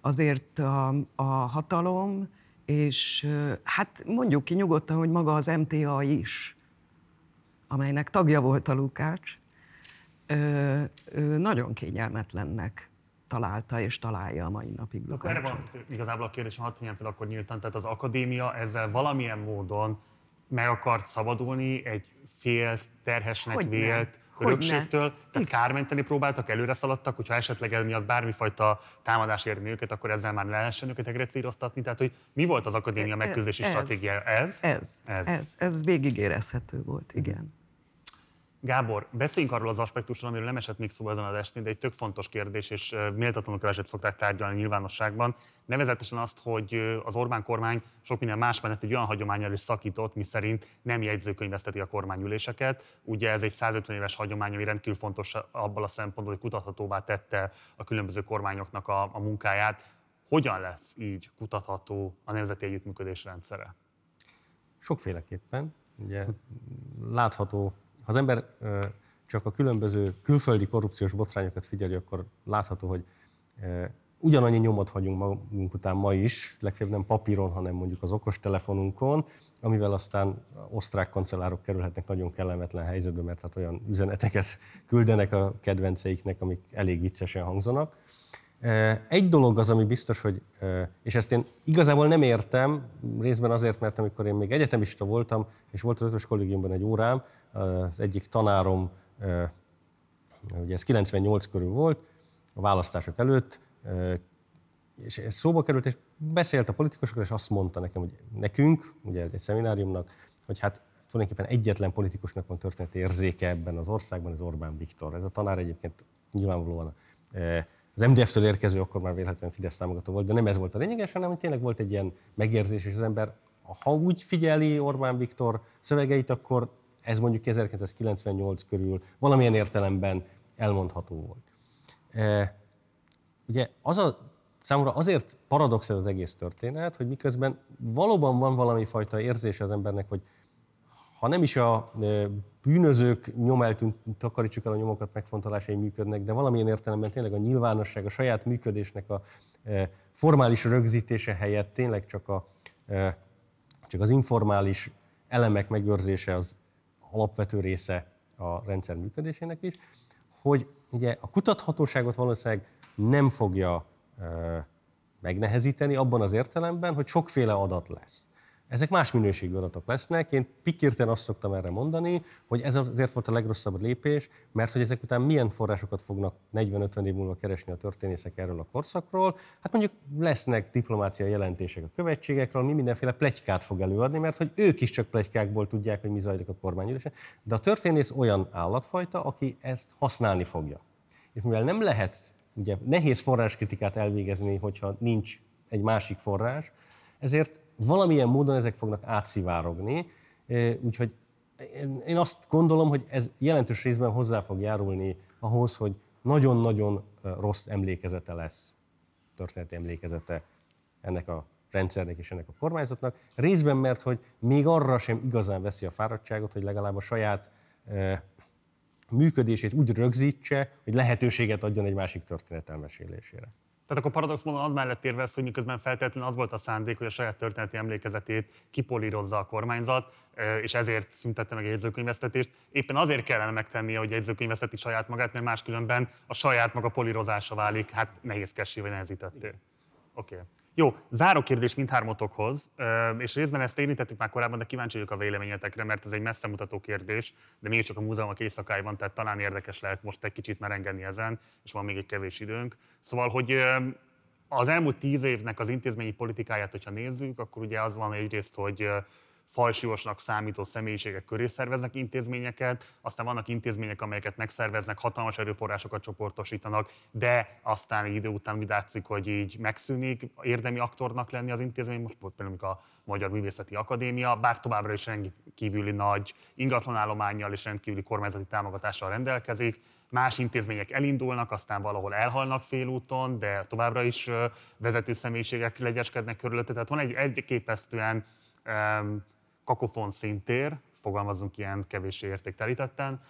azért a, a hatalom, és hát mondjuk ki nyugodtan, hogy maga az MTA is, amelynek tagja volt a Lukács, nagyon kényelmetlennek találta és találja a mai napig Lukácsot. Erre van igazából a kérdés, hadd fel akkor nyíltan, tehát az akadémia ezzel valamilyen módon meg akart szabadulni egy félt, terhesnek hogy vélt ne. örökségtől, tehát kármenteni próbáltak, előre szaladtak, hogyha esetleg el miatt bármifajta támadás érni őket, akkor ezzel már le lehessen őket egrecíroztatni. Tehát, hogy mi volt az akadémia e- e- megküzdési ez, stratégia? Ez? Ez, ez, ez, ez végigérezhető volt, igen. Gábor, beszéljünk arról az aspektusról, amiről nem esett még szó ezen az estén, de egy tök fontos kérdés, és méltatlanul keveset szokták tárgyalni nyilvánosságban. Nevezetesen azt, hogy az Orbán kormány sok minden más mellett egy olyan hagyományal is szakított, mi szerint nem jegyzőkönyveszteti a kormányüléseket. Ugye ez egy 150 éves hagyomány, ami rendkívül fontos abban a szempontból, hogy kutathatóvá tette a különböző kormányoknak a, a munkáját. Hogyan lesz így kutatható a nemzeti együttműködés rendszere? Sokféleképpen. Ugye látható ha az ember csak a különböző külföldi korrupciós botrányokat figyeli, akkor látható, hogy ugyanannyi nyomot hagyunk magunk után ma is, legfeljebb nem papíron, hanem mondjuk az okostelefonunkon, amivel aztán osztrák kancellárok kerülhetnek nagyon kellemetlen helyzetbe, mert hát olyan üzeneteket küldenek a kedvenceiknek, amik elég viccesen hangzanak. Egy dolog az, ami biztos, hogy, és ezt én igazából nem értem, részben azért, mert amikor én még egyetemista voltam, és volt az ötös kollégiumban egy órám, az egyik tanárom, ugye ez 98 körül volt, a választások előtt, és ez szóba került, és beszélt a politikusokkal, és azt mondta nekem, hogy nekünk, ugye egy szemináriumnak, hogy hát tulajdonképpen egyetlen politikusnak van történeti érzéke ebben az országban, ez Orbán Viktor. Ez a tanár egyébként nyilvánvalóan az MDF-től érkező, akkor már véletlenül Fidesz támogató volt, de nem ez volt a lényeges, hanem hogy tényleg volt egy ilyen megérzés, és az ember, ha úgy figyeli Orbán Viktor szövegeit, akkor ez mondjuk 1998 körül valamilyen értelemben elmondható volt. Eh, ugye az a Számomra azért paradox ez az egész történet, hogy miközben valóban van valami fajta érzése az embernek, hogy ha nem is a bűnözők nyomeltünk, takarítsuk el a nyomokat megfontolásai működnek, de valamilyen értelemben tényleg a nyilvánosság, a saját működésnek a formális rögzítése helyett tényleg csak, a, csak az informális elemek megőrzése az alapvető része a rendszer működésének is, hogy ugye a kutathatóságot valószínűleg nem fogja megnehezíteni abban az értelemben, hogy sokféle adat lesz. Ezek más minőségű adatok lesznek. Én pikirten azt szoktam erre mondani, hogy ez azért volt a legrosszabb lépés, mert hogy ezek után milyen forrásokat fognak 40-50 év múlva keresni a történészek erről a korszakról. Hát mondjuk lesznek diplomáciai jelentések a követségekről, mi mindenféle plegykát fog előadni, mert hogy ők is csak plegykákból tudják, hogy mi zajlik a kormányülésen. De a történész olyan állatfajta, aki ezt használni fogja. És mivel nem lehet ugye nehéz forráskritikát elvégezni, hogyha nincs egy másik forrás, ezért valamilyen módon ezek fognak átszivárogni, úgyhogy én azt gondolom, hogy ez jelentős részben hozzá fog járulni ahhoz, hogy nagyon-nagyon rossz emlékezete lesz, történeti emlékezete ennek a rendszernek és ennek a kormányzatnak. Részben, mert hogy még arra sem igazán veszi a fáradtságot, hogy legalább a saját működését úgy rögzítse, hogy lehetőséget adjon egy másik történet elmesélésére. Tehát akkor paradox módon az mellett érvesz, hogy miközben feltétlenül az volt a szándék, hogy a saját történeti emlékezetét kipolírozza a kormányzat, és ezért szüntette meg a jegyzőkönyvesztetést. Éppen azért kellene megtennie, hogy jegyzőkönyveszteti saját magát, mert máskülönben a saját maga polírozása válik, hát nehézkessé vagy nehezítetté. Oké. Okay. Jó, záró kérdés mindhármatokhoz, és részben ezt érintettük már korábban, de kíváncsi vagyok a véleményetekre, mert ez egy messze mutató kérdés, de mégiscsak a múzeumok éjszakájában, tehát talán érdekes lehet most egy kicsit merengeni ezen, és van még egy kevés időnk. Szóval, hogy az elmúlt tíz évnek az intézményi politikáját, hogyha nézzük, akkor ugye az van egyrészt, hogy falsúlyosnak számító személyiségek köré szerveznek intézményeket, aztán vannak intézmények, amelyeket megszerveznek, hatalmas erőforrásokat csoportosítanak, de aztán egy idő után látszik, hogy így megszűnik érdemi aktornak lenni az intézmény, most például a Magyar Művészeti Akadémia, bár továbbra is rendkívüli nagy ingatlanállományjal és rendkívüli kormányzati támogatással rendelkezik, más intézmények elindulnak, aztán valahol elhalnak félúton, de továbbra is vezető személyiségek legyeskednek körülötte. Tehát van egy elképesztően um, kakofon szintér, fogalmazunk ilyen kevéssé értéktelítetten,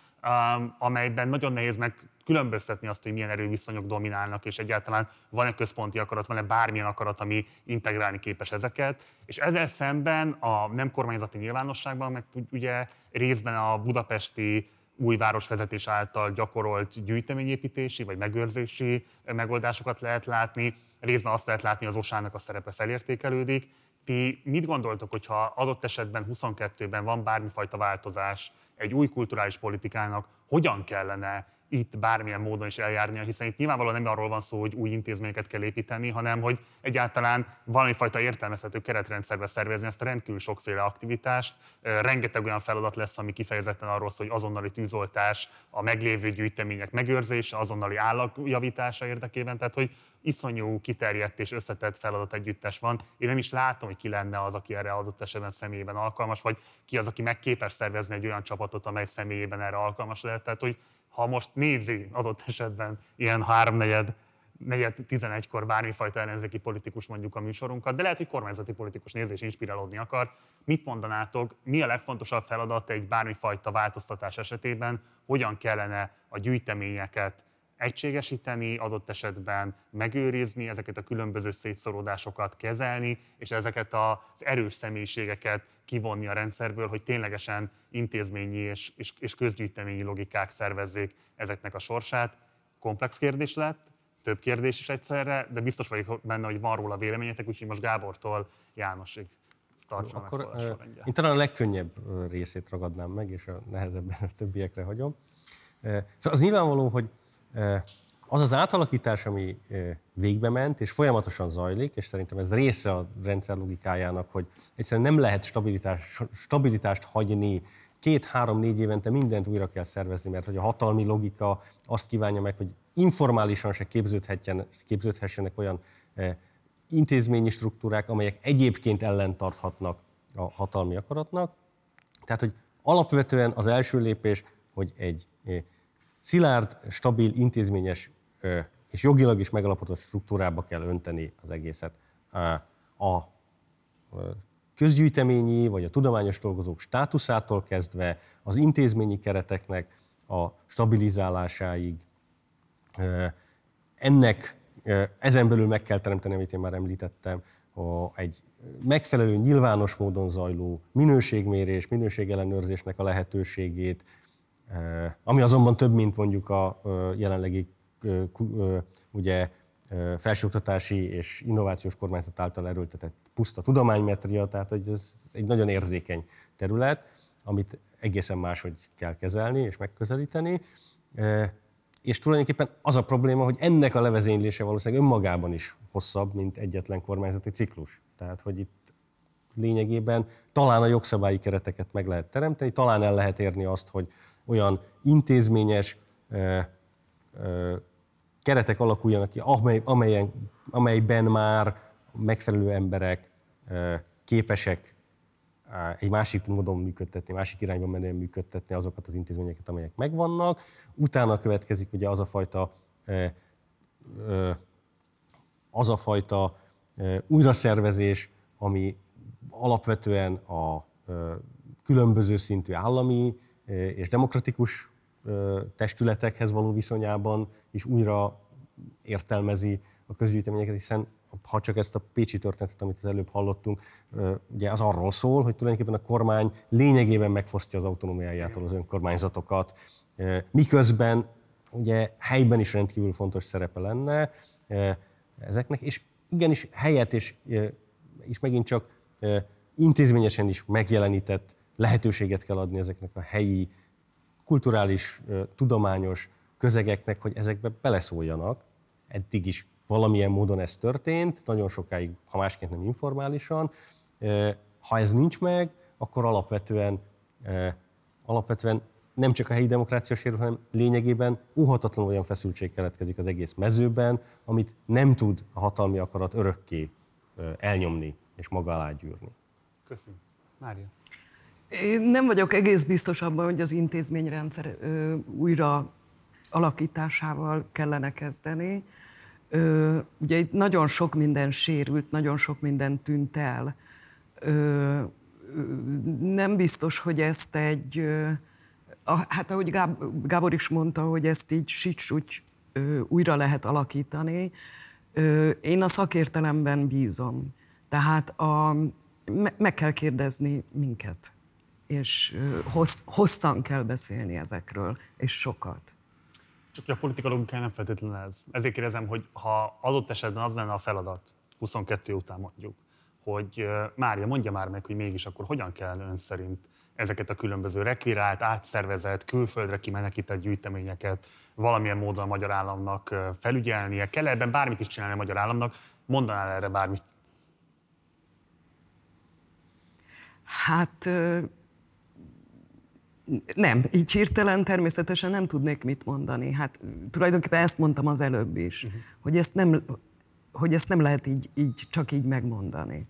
amelyben nagyon nehéz meg különböztetni azt, hogy milyen erőviszonyok dominálnak, és egyáltalán van-e központi akarat, van-e bármilyen akarat, ami integrálni képes ezeket. És ezzel szemben a nem kormányzati nyilvánosságban, meg ugye részben a budapesti új városvezetés által gyakorolt gyűjteményépítési vagy megőrzési megoldásokat lehet látni, részben azt lehet látni, hogy az osának a szerepe felértékelődik, ti mit gondoltok, hogyha adott esetben 22-ben van bármifajta változás egy új kulturális politikának, hogyan kellene itt bármilyen módon is eljárnia, hiszen itt nyilvánvalóan nem arról van szó, hogy új intézményeket kell építeni, hanem hogy egyáltalán valamifajta értelmezhető keretrendszerbe szervezni ezt a rendkívül sokféle aktivitást. Rengeteg olyan feladat lesz, ami kifejezetten arról szól, hogy azonnali tűzoltás, a meglévő gyűjtemények megőrzése, azonnali állagjavítása érdekében, tehát hogy iszonyú kiterjedt és összetett feladat együttes van. Én nem is látom, hogy ki lenne az, aki erre adott esetben személyében alkalmas, vagy ki az, aki megképes szervezni egy olyan csapatot, amely személyében erre alkalmas lehet. Tehát, hogy ha most nézi adott esetben ilyen háromnegyed, negyed 11-kor bármifajta ellenzéki politikus mondjuk a műsorunkat, de lehet, hogy kormányzati politikus nézi és inspirálódni akar. Mit mondanátok, mi a legfontosabb feladat egy bármifajta változtatás esetében, hogyan kellene a gyűjteményeket egységesíteni, adott esetben megőrizni, ezeket a különböző szétszóródásokat kezelni, és ezeket az erős személyiségeket kivonni a rendszerből, hogy ténylegesen intézményi és, és, és közgyűjteményi logikák szervezzék ezeknek a sorsát. Komplex kérdés lett, több kérdés is egyszerre, de biztos vagyok benne, hogy van róla véleményetek, úgyhogy most Gábortól Jánosig tartsa Akkor, meg Én talán a legkönnyebb részét ragadnám meg, és a nehezebben a többiekre hagyom. Szóval az nyilvánvaló, hogy az az átalakítás, ami végbe ment, és folyamatosan zajlik, és szerintem ez része a rendszer logikájának, hogy egyszerűen nem lehet stabilitás, stabilitást hagyni, két-három-négy évente mindent újra kell szervezni, mert hogy a hatalmi logika azt kívánja meg, hogy informálisan se képződhessenek olyan intézményi struktúrák, amelyek egyébként ellentarthatnak a hatalmi akaratnak. Tehát, hogy alapvetően az első lépés, hogy egy szilárd, stabil, intézményes és jogilag is megalapozott struktúrába kell önteni az egészet. A közgyűjteményi vagy a tudományos dolgozók státuszától kezdve az intézményi kereteknek a stabilizálásáig. Ennek ezen belül meg kell teremteni, amit én már említettem, egy megfelelő, nyilvános módon zajló minőségmérés, minőségellenőrzésnek a lehetőségét, ami azonban több, mint mondjuk a jelenlegi ugye, felsőoktatási és innovációs kormányzat által erőltetett puszta tudománymetria, tehát hogy ez egy nagyon érzékeny terület, amit egészen máshogy kell kezelni és megközelíteni. És tulajdonképpen az a probléma, hogy ennek a levezénylése valószínűleg önmagában is hosszabb, mint egyetlen kormányzati ciklus. Tehát, hogy itt lényegében talán a jogszabályi kereteket meg lehet teremteni, talán el lehet érni azt, hogy olyan intézményes keretek alakuljanak ki, amely, amelyen, amelyben már megfelelő emberek képesek egy másik módon működtetni, másik irányban menően működtetni azokat az intézményeket, amelyek megvannak. Utána következik ugye az a fajta, az a fajta újraszervezés, ami alapvetően a különböző szintű állami és demokratikus testületekhez való viszonyában is újra értelmezi a közgyűjteményeket, hiszen ha csak ezt a pécsi történetet, amit az előbb hallottunk, ugye az arról szól, hogy tulajdonképpen a kormány lényegében megfosztja az autonómiájától az önkormányzatokat, miközben ugye helyben is rendkívül fontos szerepe lenne ezeknek, és igenis helyet és, és megint csak intézményesen is megjelenített lehetőséget kell adni ezeknek a helyi kulturális, tudományos közegeknek, hogy ezekbe beleszóljanak. Eddig is valamilyen módon ez történt, nagyon sokáig, ha másként nem informálisan. Ha ez nincs meg, akkor alapvetően, alapvetően nem csak a helyi demokrácia sérül, hanem lényegében óhatatlanul olyan feszültség keletkezik az egész mezőben, amit nem tud a hatalmi akarat örökké elnyomni és maga alá gyűrni. Köszönöm. Mária. Én nem vagyok egész biztos abban, hogy az intézményrendszer újra alakításával kellene kezdeni. Ugye itt nagyon sok minden sérült, nagyon sok minden tűnt el. Nem biztos, hogy ezt egy, hát ahogy Gábor is mondta, hogy ezt így sics úgy újra lehet alakítani. Én a szakértelemben bízom. Tehát a, meg kell kérdezni minket és hossz, hosszan kell beszélni ezekről, és sokat. Csak hogy a politika logikája nem feltétlenül ez. Ezért kérdezem, hogy ha adott esetben az lenne a feladat, 22 után mondjuk, hogy Mária, mondja már meg, hogy mégis akkor hogyan kell ön szerint ezeket a különböző rekvirált, átszervezett, külföldre kimenekített gyűjteményeket valamilyen módon a magyar államnak felügyelnie? Kell ebben bármit is csinálni a magyar államnak? Mondanál erre bármit? Hát nem, így hirtelen természetesen nem tudnék mit mondani. Hát tulajdonképpen ezt mondtam az előbb is, uh-huh. hogy, ezt nem, hogy ezt nem lehet így, így csak így megmondani.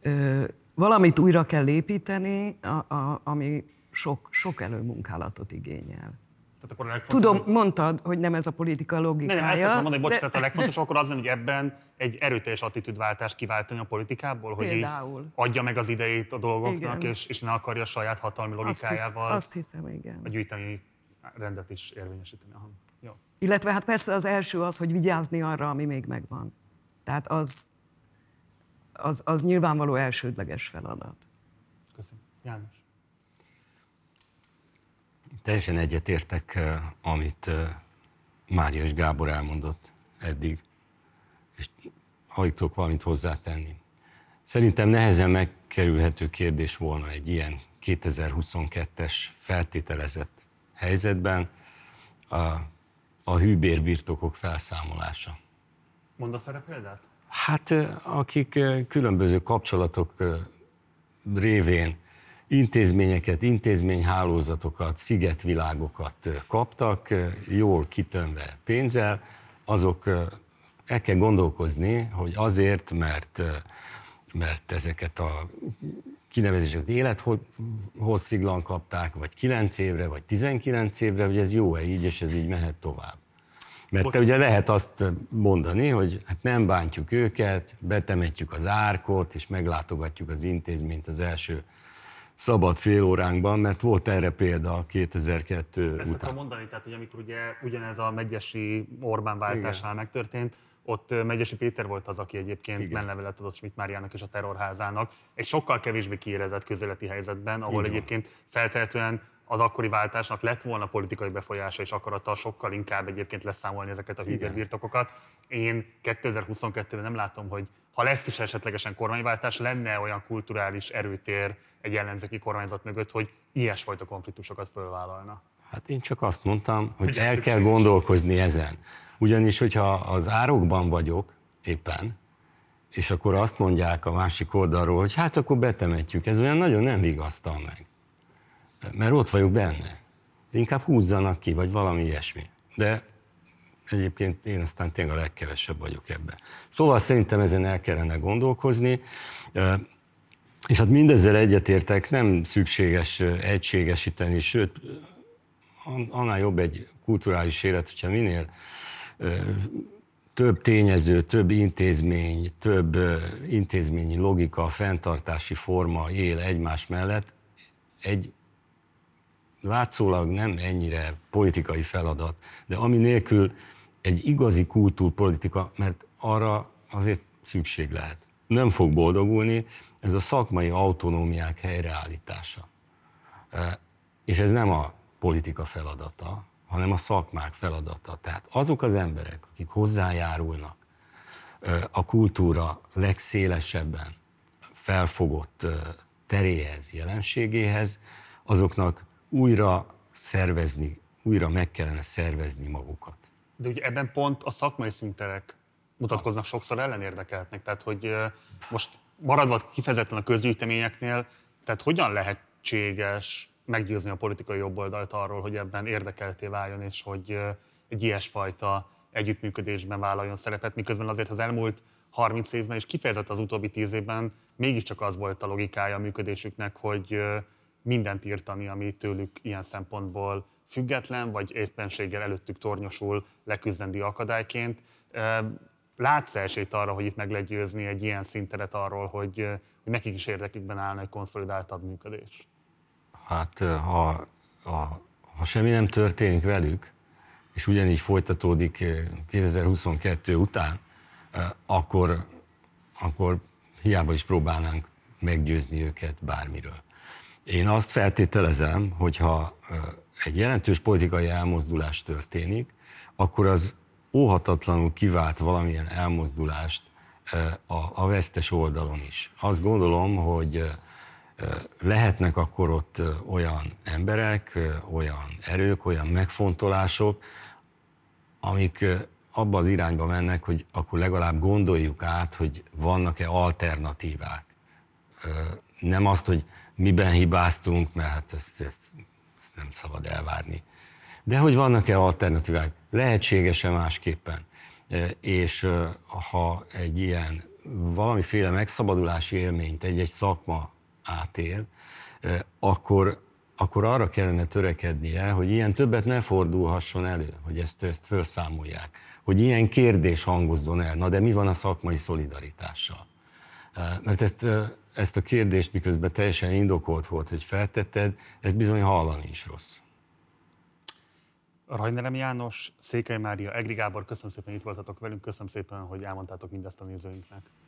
Ö, valamit újra kell építeni, a, a, ami sok, sok előmunkálatot igényel. Tehát akkor a legfontosabb... Tudom, mondtad, hogy nem ez a politika logikája. Nem, ezt akarom mondani, bocs, de... tehát a legfontosabb akkor az, hogy ebben egy erőteljes attitűdváltást kiváltani a politikából, hogy Például. így adja meg az idejét a dolgoknak, és, és ne akarja a saját hatalmi logikájával azt, hisz, azt hiszem, igen. a gyűjteni rendet is érvényesíteni. Aha. Jó. Illetve hát persze az első az, hogy vigyázni arra, ami még megvan. Tehát az, az, az nyilvánvaló elsődleges feladat. Köszönöm. János. Teljesen egyetértek, amit Mária és Gábor elmondott eddig, és alig tudok valamit hozzátenni. Szerintem nehezen megkerülhető kérdés volna egy ilyen 2022-es feltételezett helyzetben. A a hűbérbirtokok felszámolása. Mondasz erre példát? Hát ö, akik különböző kapcsolatok révén intézményeket, intézményhálózatokat, szigetvilágokat kaptak, jól kitömve pénzzel, azok el kell gondolkozni, hogy azért, mert, mert ezeket a kinevezéseket élethossziglan kapták, vagy 9 évre, vagy 19 évre, hogy ez jó-e így, és ez így mehet tovább. Mert te ugye lehet azt mondani, hogy hát nem bántjuk őket, betemetjük az árkot, és meglátogatjuk az intézményt az első szabad fél óránkban, mert volt erre példa 2002 Ezt akarom után. mondani, tehát hogy amikor ugye ugyanez a Megyesi Orbán váltásnál megtörtént, ott Megyesi Péter volt az, aki egyébként Igen. menlevelet adott Schmidt Máriának és a terrorházának, egy sokkal kevésbé kiérezett közéleti helyzetben, ahol egyébként feltehetően az akkori váltásnak lett volna politikai befolyása és akarata sokkal inkább egyébként leszámolni ezeket a hűbérbirtokokat. Én 2022-ben nem látom, hogy ha lesz is esetlegesen kormányváltás, lenne olyan kulturális erőtér egy ellenzéki kormányzat mögött, hogy ilyesfajta konfliktusokat fölvállalna. Hát én csak azt mondtam, hogy Hogy el kell gondolkozni ezen. Ugyanis, hogyha az árokban vagyok éppen, és akkor azt mondják a másik oldalról, hogy hát akkor betemetjük, ez olyan nagyon nem vigasztal meg. Mert ott vagyok benne. Inkább húzzanak ki, vagy valami ilyesmi. De egyébként én aztán tényleg a legkevesebb vagyok ebben. Szóval szerintem ezen el kellene gondolkozni. És hát mindezzel egyetértek, nem szükséges egységesíteni, sőt, an- annál jobb egy kulturális élet, hogyha minél több tényező, több intézmény, több intézményi logika, fenntartási forma él egymás mellett, egy látszólag nem ennyire politikai feladat, de ami nélkül egy igazi kultúrpolitika, mert arra azért szükség lehet. Nem fog boldogulni, ez a szakmai autonómiák helyreállítása. E, És ez nem a politika feladata, hanem a szakmák feladata. Tehát azok az emberek, akik hozzájárulnak ö, a kultúra legszélesebben felfogott ö, teréhez, jelenségéhez, azoknak újra szervezni, újra meg kellene szervezni magukat. De ugye ebben pont a szakmai szinterek mutatkoznak sokszor ellenérdekeltnek. Tehát, hogy most maradva kifejezetten a közgyűjteményeknél, tehát hogyan lehetséges meggyőzni a politikai jobboldalt arról, hogy ebben érdekelté váljon, és hogy egy ilyesfajta együttműködésben vállaljon szerepet, miközben azért az elmúlt 30 évben, és kifejezetten az utóbbi 10 évben mégiscsak az volt a logikája a működésüknek, hogy mindent írtani, ami tőlük ilyen szempontból független, vagy éppenséggel előttük tornyosul leküzdendi akadályként. Látsz esélyt arra, hogy itt meg lehet győzni egy ilyen szinteret arról, hogy, hogy nekik is érdekükben állna egy konszolidáltabb működés? Hát ha, ha, ha semmi nem történik velük, és ugyanígy folytatódik ö, 2022 után, akkor, akkor hiába is próbálnánk meggyőzni őket bármiről. Én azt feltételezem, hogyha egy jelentős politikai elmozdulás történik, akkor az óhatatlanul kivált valamilyen elmozdulást a, a vesztes oldalon is. Azt gondolom, hogy lehetnek akkor ott olyan emberek, olyan erők, olyan megfontolások, amik abba az irányba mennek, hogy akkor legalább gondoljuk át, hogy vannak-e alternatívák. Nem azt, hogy miben hibáztunk, mert hát ezt, ezt, nem szabad elvárni. De hogy vannak-e alternatívák? Lehetséges-e másképpen? E, És ö, ha egy ilyen valamiféle megszabadulási élményt egy-egy szakma átél, e, akkor, akkor arra kellene törekednie, hogy ilyen többet ne fordulhasson elő, hogy ezt, ezt felszámolják, hogy ilyen kérdés hangozzon el. Na de mi van a szakmai szolidaritással? E, Mert ezt, ezt a kérdést, miközben teljesen indokolt volt, hogy feltetted, ezt bizony hallani is rossz. Rajnerem János, Székely Mária, Egri Gábor, köszönöm szépen, hogy itt voltatok velünk, köszönöm szépen, hogy elmondtátok mindezt a nézőinknek.